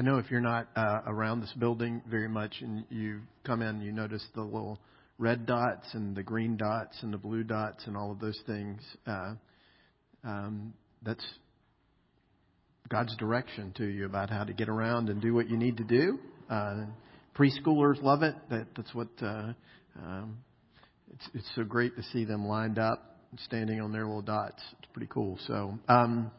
I know if you're not uh, around this building very much and you come in, you notice the little red dots and the green dots and the blue dots and all of those things. Uh, um, that's God's direction to you about how to get around and do what you need to do. Uh, preschoolers love it. That, that's what. Uh, um, it's, it's so great to see them lined up, standing on their little dots. It's pretty cool. So, um,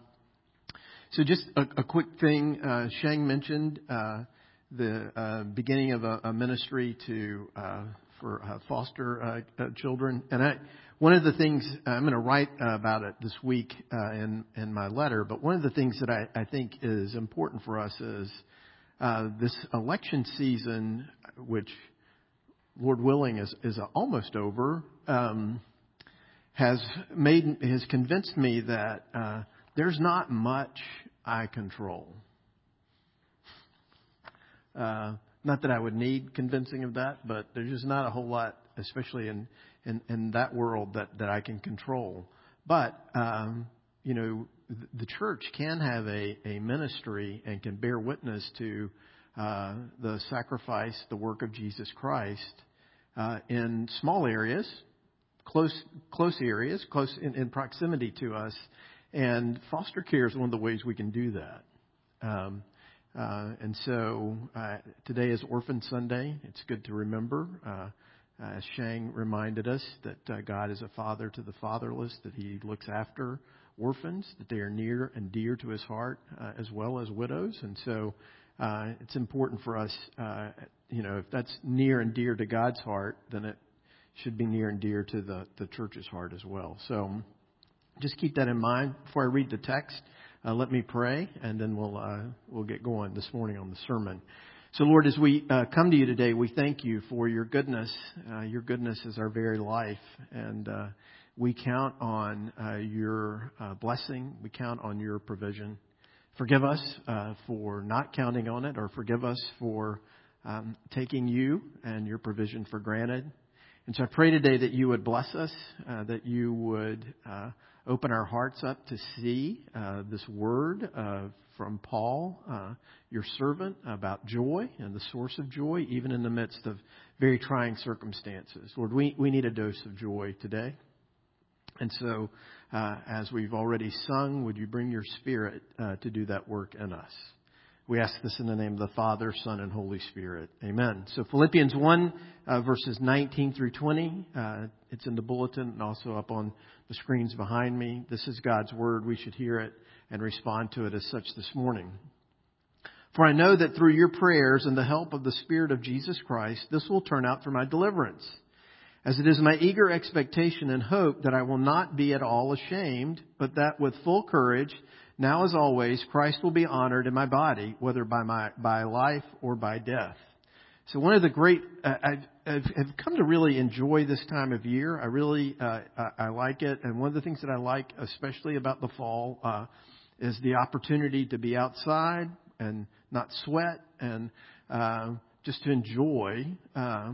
so just a, a quick thing. Uh, Shang mentioned uh, the uh, beginning of a, a ministry to uh, for uh, foster uh, children, and I one of the things I'm going to write about it this week uh, in in my letter. But one of the things that I, I think is important for us is uh, this election season, which Lord willing is is almost over, um, has made has convinced me that uh, there's not much I control. Uh, not that I would need convincing of that, but there's just not a whole lot, especially in in, in that world that, that I can control. But, um, you know, the church can have a, a ministry and can bear witness to uh, the sacrifice, the work of Jesus Christ uh, in small areas, close close areas, close in, in, proximity to us, and foster care is one of the ways we can do that. Um, uh, and so uh, today is Orphan Sunday. It's good to remember. Uh, uh, as Shang reminded us, that uh, God is a father to the fatherless, that He looks after orphans, that they are near and dear to His heart, uh, as well as widows. And so uh, it's important for us, uh, you know, if that's near and dear to God's heart, then it should be near and dear to the, the church's heart as well. So just keep that in mind. Before I read the text, uh, let me pray, and then we'll uh, we'll get going this morning on the sermon. So, Lord, as we uh, come to you today, we thank you for your goodness. Uh, your goodness is our very life. And uh, we count on uh, your uh, blessing. We count on your provision. Forgive us uh, for not counting on it, or forgive us for um, taking you and your provision for granted. And so I pray today that you would bless us, that you would open our hearts up to see this word from Paul, uh, your servant, about joy and the source of joy, even in the midst of very trying circumstances. Lord, we, we need a dose of joy today. And so, uh, as we've already sung, would you bring your Spirit uh, to do that work in us? We ask this in the name of the Father, Son, and Holy Spirit. Amen. So Philippians 1, uh, verses 19 through 20. Uh, it's in the bulletin and also up on the screens behind me. This is God's Word. We should hear it and respond to it as such this morning. For I know that through your prayers and the help of the Spirit of Jesus Christ, this will turn out for my deliverance. As it is my eager expectation and hope that I will not be at all ashamed, but that with full courage, now as always, Christ will be honored in my body, whether by my, by life or by death. So one of the great, uh, I've, I've, come to really enjoy this time of year. I really, uh, I, I like it. And one of the things that I like especially about the fall, uh, is the opportunity to be outside and not sweat and uh, just to enjoy uh,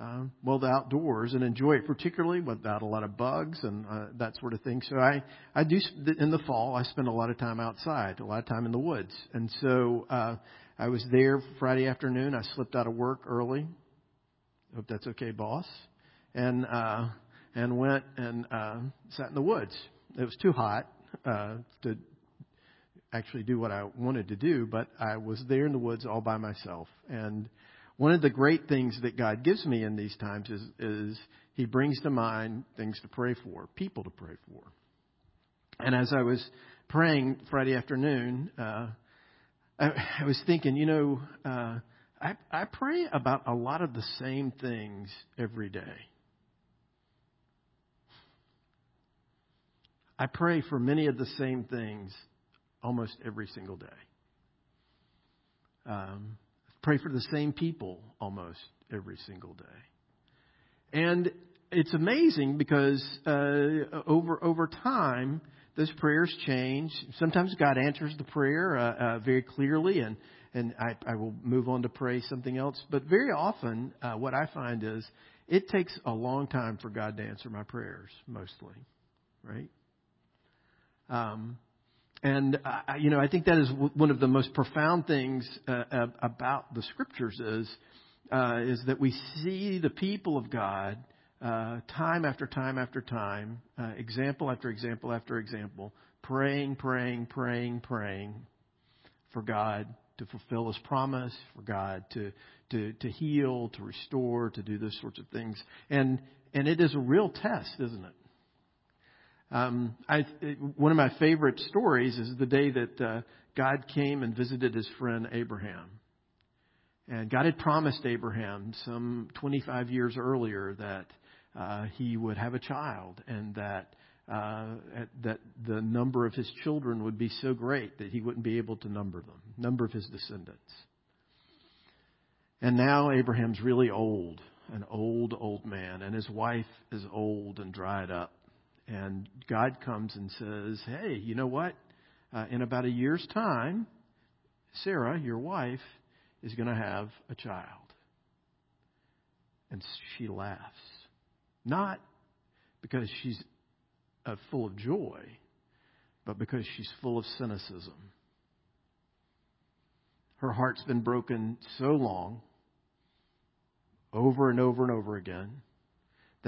uh, well the outdoors and enjoy it particularly without a lot of bugs and uh, that sort of thing. So I I do in the fall I spend a lot of time outside, a lot of time in the woods, and so uh, I was there Friday afternoon. I slipped out of work early. Hope that's okay, boss. And uh, and went and uh, sat in the woods. It was too hot uh, to actually do what I wanted to do, but I was there in the woods all by myself. And one of the great things that God gives me in these times is, is He brings to mind things to pray for, people to pray for. And as I was praying Friday afternoon, uh, I, I was thinking, you know, uh, I, I pray about a lot of the same things every day. I pray for many of the same things almost every single day. Um, pray for the same people almost every single day. And it's amazing because uh, over over time, those prayers change. Sometimes God answers the prayer uh, uh, very clearly, and and I, I, will move on to pray something else. But very often, uh, what I find is it takes a long time for God to answer my prayers. Mostly, right? Um, and uh, you know, I think that is one of the most profound things uh, about the scriptures is uh, is that we see the people of God uh, time after time after time, uh, example after example after example, praying, praying, praying, praying for God to fulfill His promise, for God to to to heal, to restore, to do those sorts of things, and and it is a real test, isn't it? Um, I, one of my favorite stories is the day that uh, God came and visited his friend Abraham. And God had promised Abraham some 25 years earlier that uh, he would have a child and that uh, that the number of his children would be so great that he wouldn't be able to number them, number of his descendants. And now Abraham's really old, an old, old man, and his wife is old and dried up. And God comes and says, Hey, you know what? Uh, in about a year's time, Sarah, your wife, is going to have a child. And she laughs. Not because she's uh, full of joy, but because she's full of cynicism. Her heart's been broken so long, over and over and over again,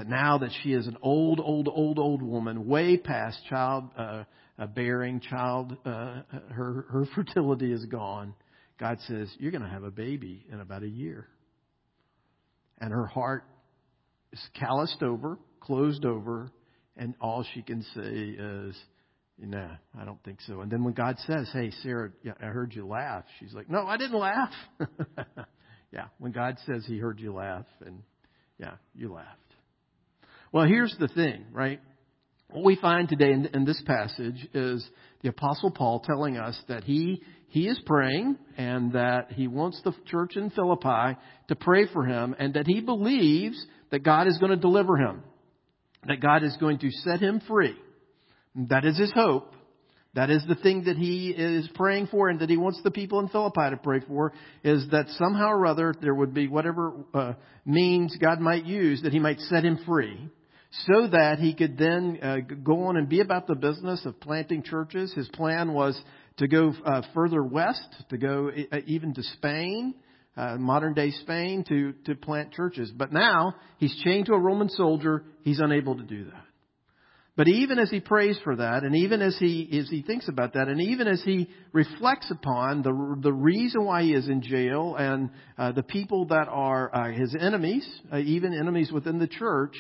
that now that she is an old, old, old, old woman, way past child uh, uh, bearing, child, uh, her her fertility is gone. God says, "You're going to have a baby in about a year," and her heart is calloused over, closed over, and all she can say is, "Nah, I don't think so." And then when God says, "Hey, Sarah, I heard you laugh," she's like, "No, I didn't laugh." yeah, when God says He heard you laugh, and yeah, you laughed. Well, here's the thing, right? What we find today in, in, this passage is the apostle Paul telling us that he, he is praying and that he wants the church in Philippi to pray for him and that he believes that God is going to deliver him, that God is going to set him free. That is his hope. That is the thing that he is praying for and that he wants the people in Philippi to pray for is that somehow or other there would be whatever uh, means God might use that he might set him free so that he could then uh, go on and be about the business of planting churches. His plan was to go uh, further west, to go uh, even to Spain, uh, modern day Spain, to, to plant churches. But now he's chained to a Roman soldier. He's unable to do that. But even as he prays for that, and even as he as he thinks about that, and even as he reflects upon the the reason why he is in jail and uh, the people that are uh, his enemies, uh, even enemies within the church,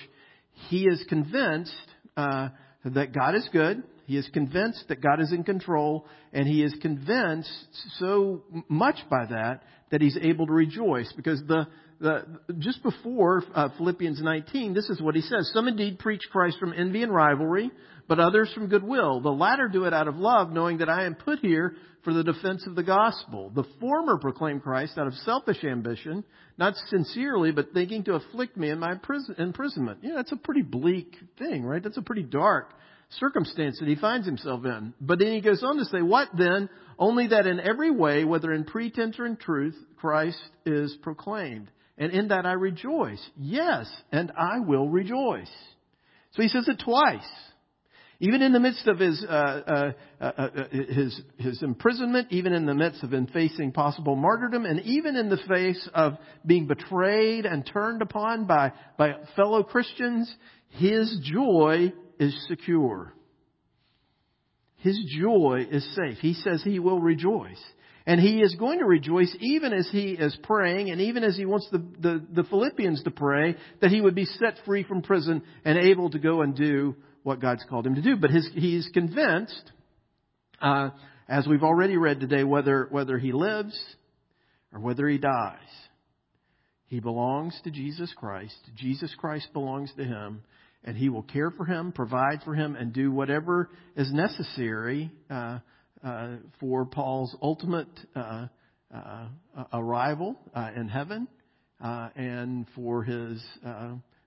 he is convinced uh, that God is good. He is convinced that God is in control, and he is convinced so much by that that he's able to rejoice. Because the, the just before uh, Philippians 19, this is what he says: Some indeed preach Christ from envy and rivalry, but others from goodwill. The latter do it out of love, knowing that I am put here for the defense of the gospel. The former proclaim Christ out of selfish ambition, not sincerely, but thinking to afflict me in my imprisonment. You know, that's a pretty bleak thing, right? That's a pretty dark circumstance that he finds himself in. But then he goes on to say, What then? Only that in every way, whether in pretense or in truth, Christ is proclaimed. And in that I rejoice. Yes, and I will rejoice. So he says it twice. Even in the midst of his, uh, uh, uh, uh, his, his imprisonment, even in the midst of him facing possible martyrdom, and even in the face of being betrayed and turned upon by, by fellow Christians, his joy is secure. His joy is safe. He says he will rejoice. And he is going to rejoice even as he is praying and even as he wants the, the, the Philippians to pray that he would be set free from prison and able to go and do what God's called him to do. But his, he's convinced, uh, as we've already read today, whether, whether he lives or whether he dies, he belongs to Jesus Christ. Jesus Christ belongs to him, and he will care for him, provide for him, and do whatever is necessary uh, uh, for Paul's ultimate uh, uh, arrival uh, in heaven and for his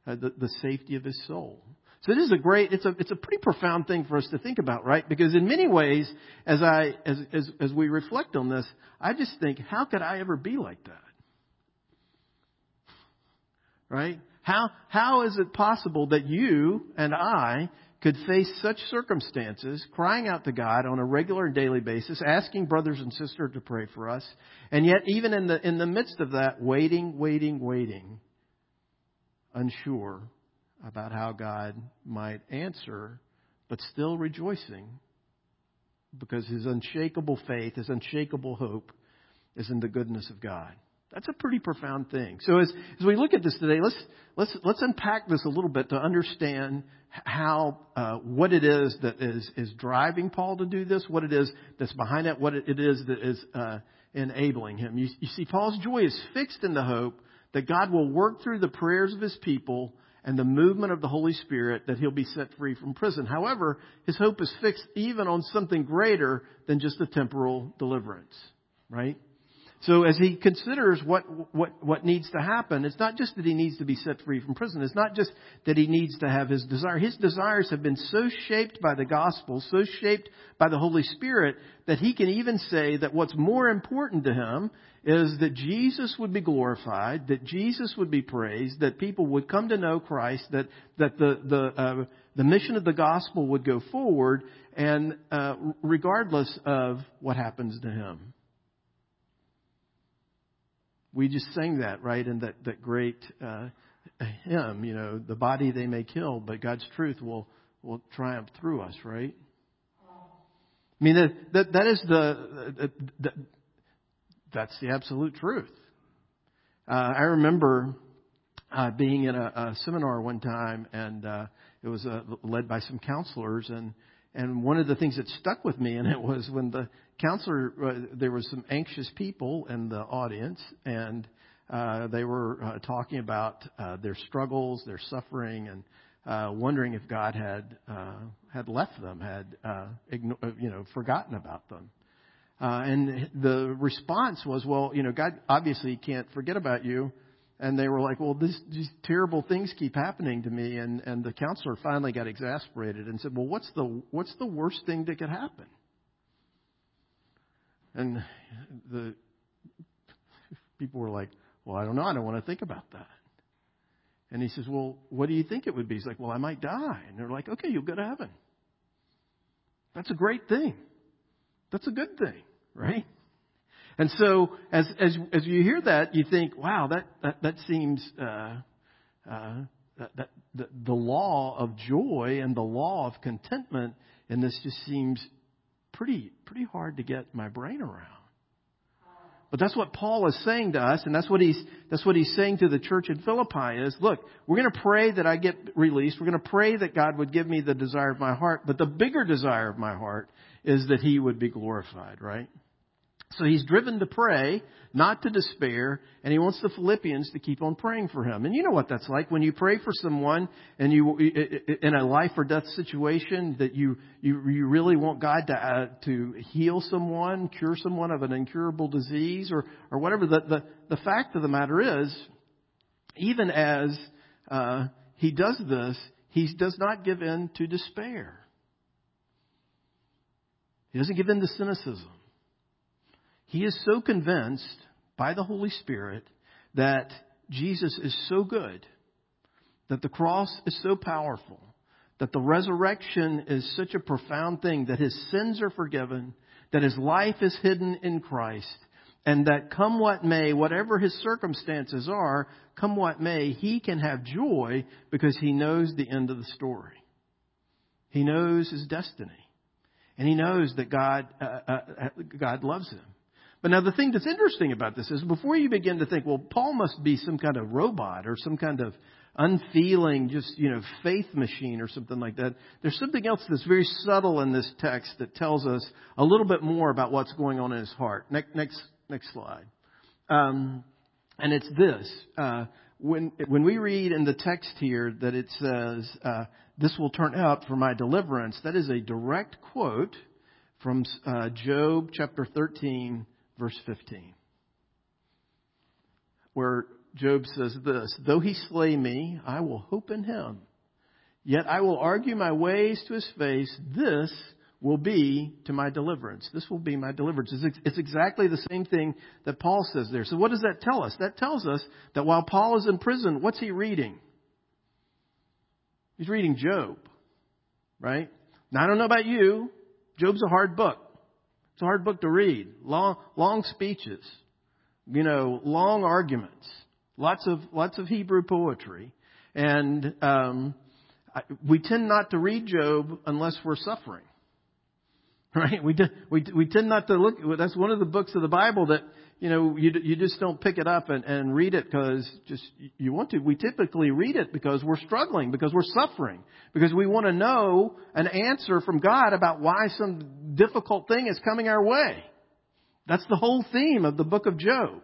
the, the safety of his soul. So this is a great, it's a, it's a pretty profound thing for us to think about, right? Because in many ways, as I, as, as, as we reflect on this, I just think, how could I ever be like that? Right? How, how is it possible that you and I could face such circumstances, crying out to God on a regular and daily basis, asking brothers and sisters to pray for us, and yet even in the, in the midst of that, waiting, waiting, waiting, unsure about how God might answer, but still rejoicing because his unshakable faith, his unshakable hope is in the goodness of God. That's a pretty profound thing. So as, as we look at this today, let's, let's, let's unpack this a little bit to understand how, uh, what it is that is, is driving Paul to do this, what it is that's behind it, what it is that is, uh, enabling him. You, you see, Paul's joy is fixed in the hope that God will work through the prayers of his people and the movement of the Holy Spirit that he'll be set free from prison. However, his hope is fixed even on something greater than just a temporal deliverance, right? So as he considers what, what, what needs to happen, it's not just that he needs to be set free from prison. It's not just that he needs to have his desire. His desires have been so shaped by the gospel, so shaped by the Holy Spirit, that he can even say that what's more important to him is that Jesus would be glorified, that Jesus would be praised, that people would come to know Christ, that, that the, the, uh, the mission of the gospel would go forward, and uh, regardless of what happens to him. We just sang that, right, in that, that great uh, hymn, you know, the body they may kill, but God's truth will, will triumph through us, right? I mean, that, that, that is the, the, that's the absolute truth. Uh, I remember uh, being in a, a seminar one time, and uh, it was uh, led by some counselors, and and one of the things that stuck with me, and it was when the counselor, uh, there was some anxious people in the audience, and uh, they were uh, talking about uh, their struggles, their suffering, and uh, wondering if God had uh, had left them, had uh, igno- uh, you know forgotten about them. Uh, and the response was, well, you know, God obviously can't forget about you. And they were like, well, this, these terrible things keep happening to me. And, and the counselor finally got exasperated and said, well, what's the, what's the worst thing that could happen? And the people were like, well, I don't know. I don't want to think about that. And he says, well, what do you think it would be? He's like, well, I might die. And they're like, okay, you'll go to heaven. That's a great thing. That's a good thing right? And so, as as as you hear that, you think, "Wow, that that, that seems uh, uh, that, that the, the law of joy and the law of contentment, and this just seems pretty pretty hard to get my brain around." But that's what Paul is saying to us, and that's what he's that's what he's saying to the church in Philippi is, look, we're going to pray that I get released. We're going to pray that God would give me the desire of my heart, but the bigger desire of my heart is that he would be glorified, right? So he's driven to pray, not to despair, and he wants the Philippians to keep on praying for him. And you know what that's like when you pray for someone and you in a life or death situation that you you, you really want God to uh, to heal someone, cure someone of an incurable disease or or whatever. The the the fact of the matter is, even as uh, he does this, he does not give in to despair. He doesn't give in to cynicism. He is so convinced by the Holy Spirit that Jesus is so good, that the cross is so powerful, that the resurrection is such a profound thing, that his sins are forgiven, that his life is hidden in Christ, and that come what may, whatever his circumstances are, come what may, he can have joy because he knows the end of the story. He knows his destiny. And he knows that God, uh, uh, uh, God loves him. But now the thing that's interesting about this is before you begin to think, well, Paul must be some kind of robot or some kind of unfeeling, just, you know, faith machine or something like that. There's something else that's very subtle in this text that tells us a little bit more about what's going on in his heart. Next, next, next slide. Um, and it's this. Uh, when, when we read in the text here that it says, uh, this will turn out for my deliverance, that is a direct quote from uh, Job chapter 13, verse 15, where Job says this Though he slay me, I will hope in him. Yet I will argue my ways to his face. This will be to my deliverance. This will be my deliverance. It's, it's, exactly the same thing that Paul says there. So what does that tell us? That tells us that while Paul is in prison, what's he reading? He's reading Job. right? Now I don't know about you. Job's a hard book. It's a hard book to read. Long, long speeches. You know, long arguments. Lots of, lots of Hebrew poetry. And, um, we tend not to read Job unless we're suffering. Right? We, we, we tend not to look, that's one of the books of the Bible that, you know, you, you just don't pick it up and, and read it because just you want to. We typically read it because we're struggling, because we're suffering, because we want to know an answer from God about why some difficult thing is coming our way. That's the whole theme of the book of Job.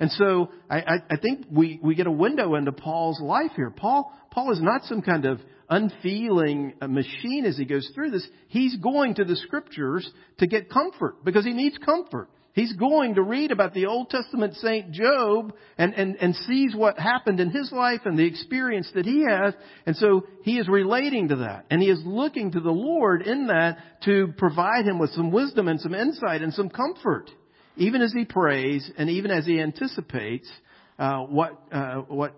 And so I, I, I think we, we get a window into Paul's life here. Paul, Paul is not some kind of unfeeling uh, machine as he goes through this. He's going to the scriptures to get comfort because he needs comfort. He's going to read about the Old Testament saint Job and, and, and sees what happened in his life and the experience that he has. And so he is relating to that. And he is looking to the Lord in that to provide him with some wisdom and some insight and some comfort even as he prays and even as he anticipates uh, what uh, what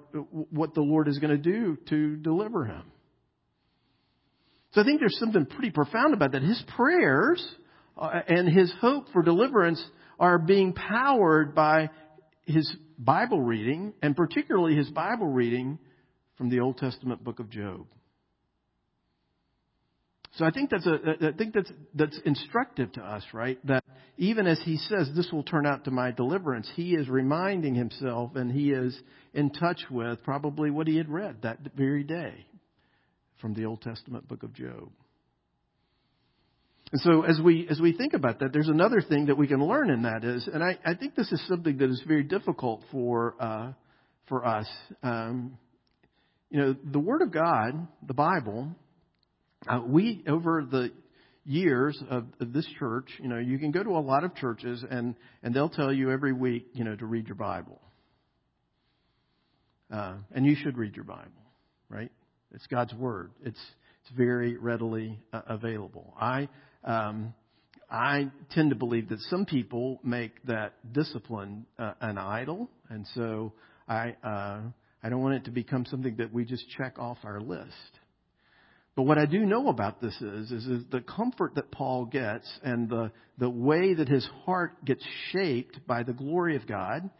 what the Lord is going to do to deliver him. So I think there's something pretty profound about that. His prayers uh, and his hope for deliverance are being powered by his Bible reading, and particularly his Bible reading from the Old Testament book of Job. So I think that's a, I think that's, that's instructive to us, right? That even as he says, this will turn out to my deliverance, he is reminding himself and he is in touch with probably what he had read that very day from the Old Testament book of Job. And so as we, as we think about that, there's another thing that we can learn in that is, and I, I think this is something that is very difficult for, uh, for us. Um, you know, the Word of God, the Bible, uh, we, over the years of, of this church, you know, you can go to a lot of churches and, and they'll tell you every week, you know, to read your Bible. Uh, and you should read your Bible, right? It's God's Word. It's, it's very readily uh, available. I, um, I tend to believe that some people make that discipline uh, an idol, and so I, uh, I don't want it to become something that we just check off our list. But what I do know about this is, is, is the comfort that Paul gets and the, the way that his heart gets shaped by the glory of God,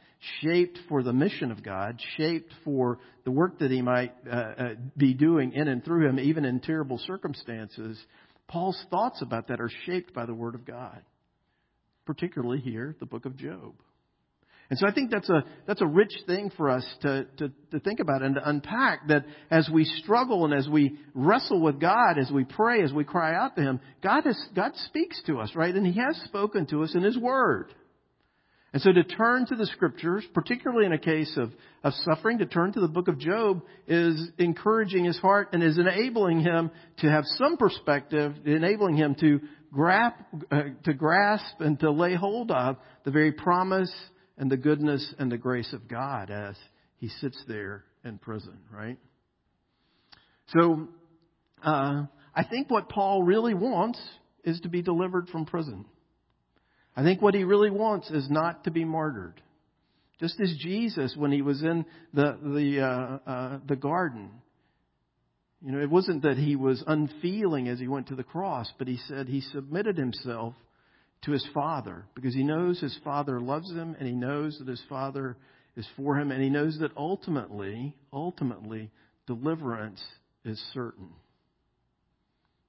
shaped for the mission of God, shaped for the work that he might uh, uh, be doing in and through him, even in terrible circumstances. Paul's thoughts about that are shaped by the Word of God, particularly here, the book of Job. And so I think that's a, that's a rich thing for us to, to, to think about and to unpack that as we struggle and as we wrestle with God, as we pray, as we cry out to Him, God, has, God speaks to us, right? And He has spoken to us in His Word. And so to turn to the scriptures, particularly in a case of, of suffering, to turn to the book of Job is encouraging his heart and is enabling him to have some perspective, enabling him to grasp, uh, to grasp and to lay hold of the very promise and the goodness and the grace of God as he sits there in prison, right? So, uh, I think what Paul really wants is to be delivered from prison. I think what he really wants is not to be martyred. Just as Jesus, when he was in the the uh, uh, the garden, you know, it wasn't that he was unfeeling as he went to the cross, but he said he submitted himself to his father because he knows his father loves him and he knows that his father is for him and he knows that ultimately, ultimately, deliverance is certain.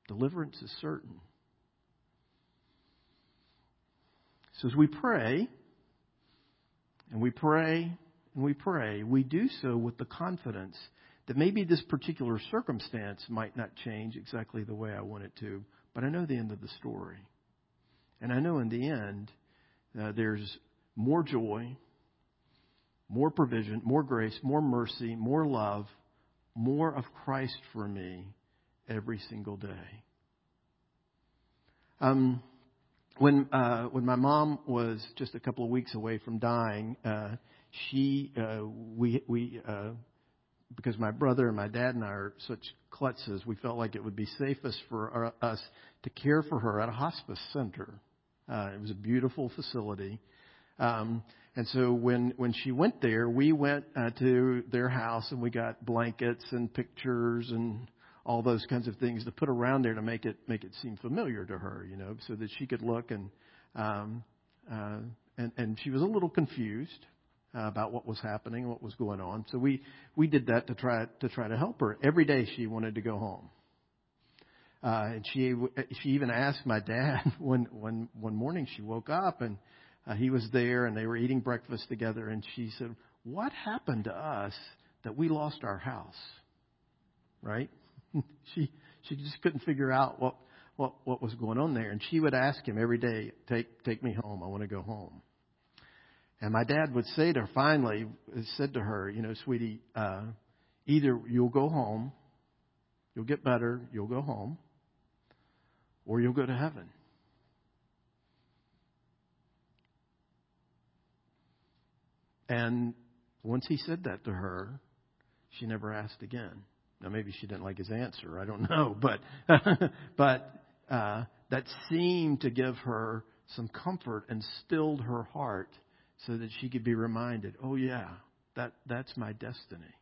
Deliverance is certain. So as we pray, and we pray, and we pray, we do so with the confidence that maybe this particular circumstance might not change exactly the way I want it to, but I know the end of the story. And I know in the end, uh, there's more joy, more provision, more grace, more mercy, more love, more of Christ for me every single day. Um, when uh, when my mom was just a couple of weeks away from dying, uh, she uh, we we uh, because my brother and my dad and I are such klutzes, we felt like it would be safest for our, us to care for her at a hospice center. Uh, it was a beautiful facility. Um, and so when, when she went there, we went uh, to their house and we got blankets and pictures and all those kinds of things to put around there to make it make it seem familiar to her, you know, so that she could look and um, uh, and and she was a little confused uh, about what was happening, what was going on. So we we did that to try to try to help her. Every day she wanted to go home. Uh, and she she even asked my dad when when one morning she woke up and uh, he was there and they were eating breakfast together and she said, "What happened to us that we lost our house?" Right? she she just couldn't figure out what what what was going on there and she would ask him every day, "Take take me home. I want to go home." And my dad would say to her, finally, said to her, you know, sweetie, uh, either you'll go home, you'll get better, you'll go home, or you'll go to heaven. And once he said that to her, she never asked again. Now maybe she didn't like his answer. I don't know, but but uh, that seemed to give her some comfort and stilled her heart so that she could be reminded, oh, yeah, that, that's my destiny.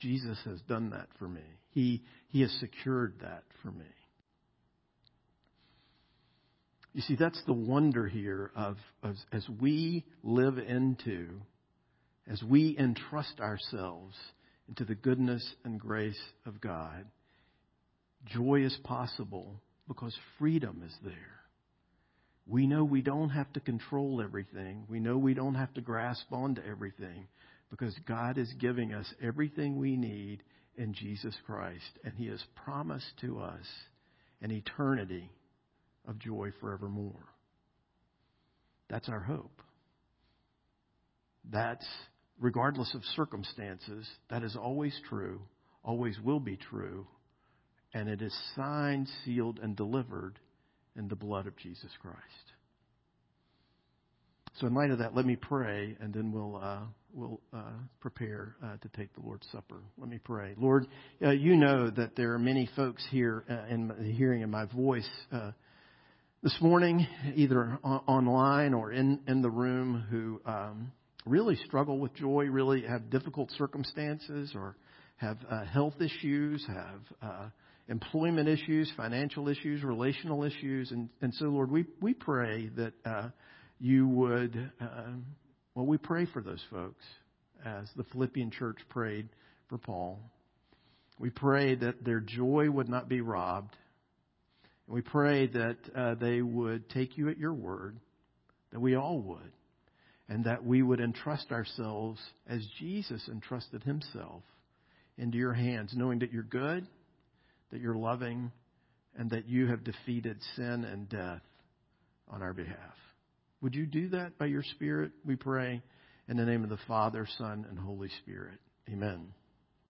Jesus has done that for me. He, he has secured that for me. You see, that's the wonder here of, of as we live into, as we entrust ourselves into the goodness and grace of God, joy is possible because freedom is there. We know we don't have to control everything. We know we don't have to grasp onto everything because God is giving us everything we need in Jesus Christ. And He has promised to us an eternity of joy forevermore. That's our hope. That's, regardless of circumstances, that is always true, always will be true, and it is signed, sealed, and delivered in the blood of Jesus Christ. So, in light of that, let me pray, and then we'll uh, we'll uh, prepare uh, to take the Lord's Supper. Let me pray, Lord. Uh, you know that there are many folks here uh, in hearing of my voice uh, this morning, either on- online or in in the room, who um, really struggle with joy, really have difficult circumstances, or have health issues, have employment issues, financial issues, relational issues. And, and so, Lord, we, we pray that uh, you would, uh, well, we pray for those folks as the Philippian church prayed for Paul. We pray that their joy would not be robbed. And we pray that uh, they would take you at your word, that we all would, and that we would entrust ourselves as Jesus entrusted himself into your hands, knowing that you're good that you're loving, and that you have defeated sin and death on our behalf. Would you do that by your Spirit? We pray in the name of the Father, Son, and Holy Spirit. Amen.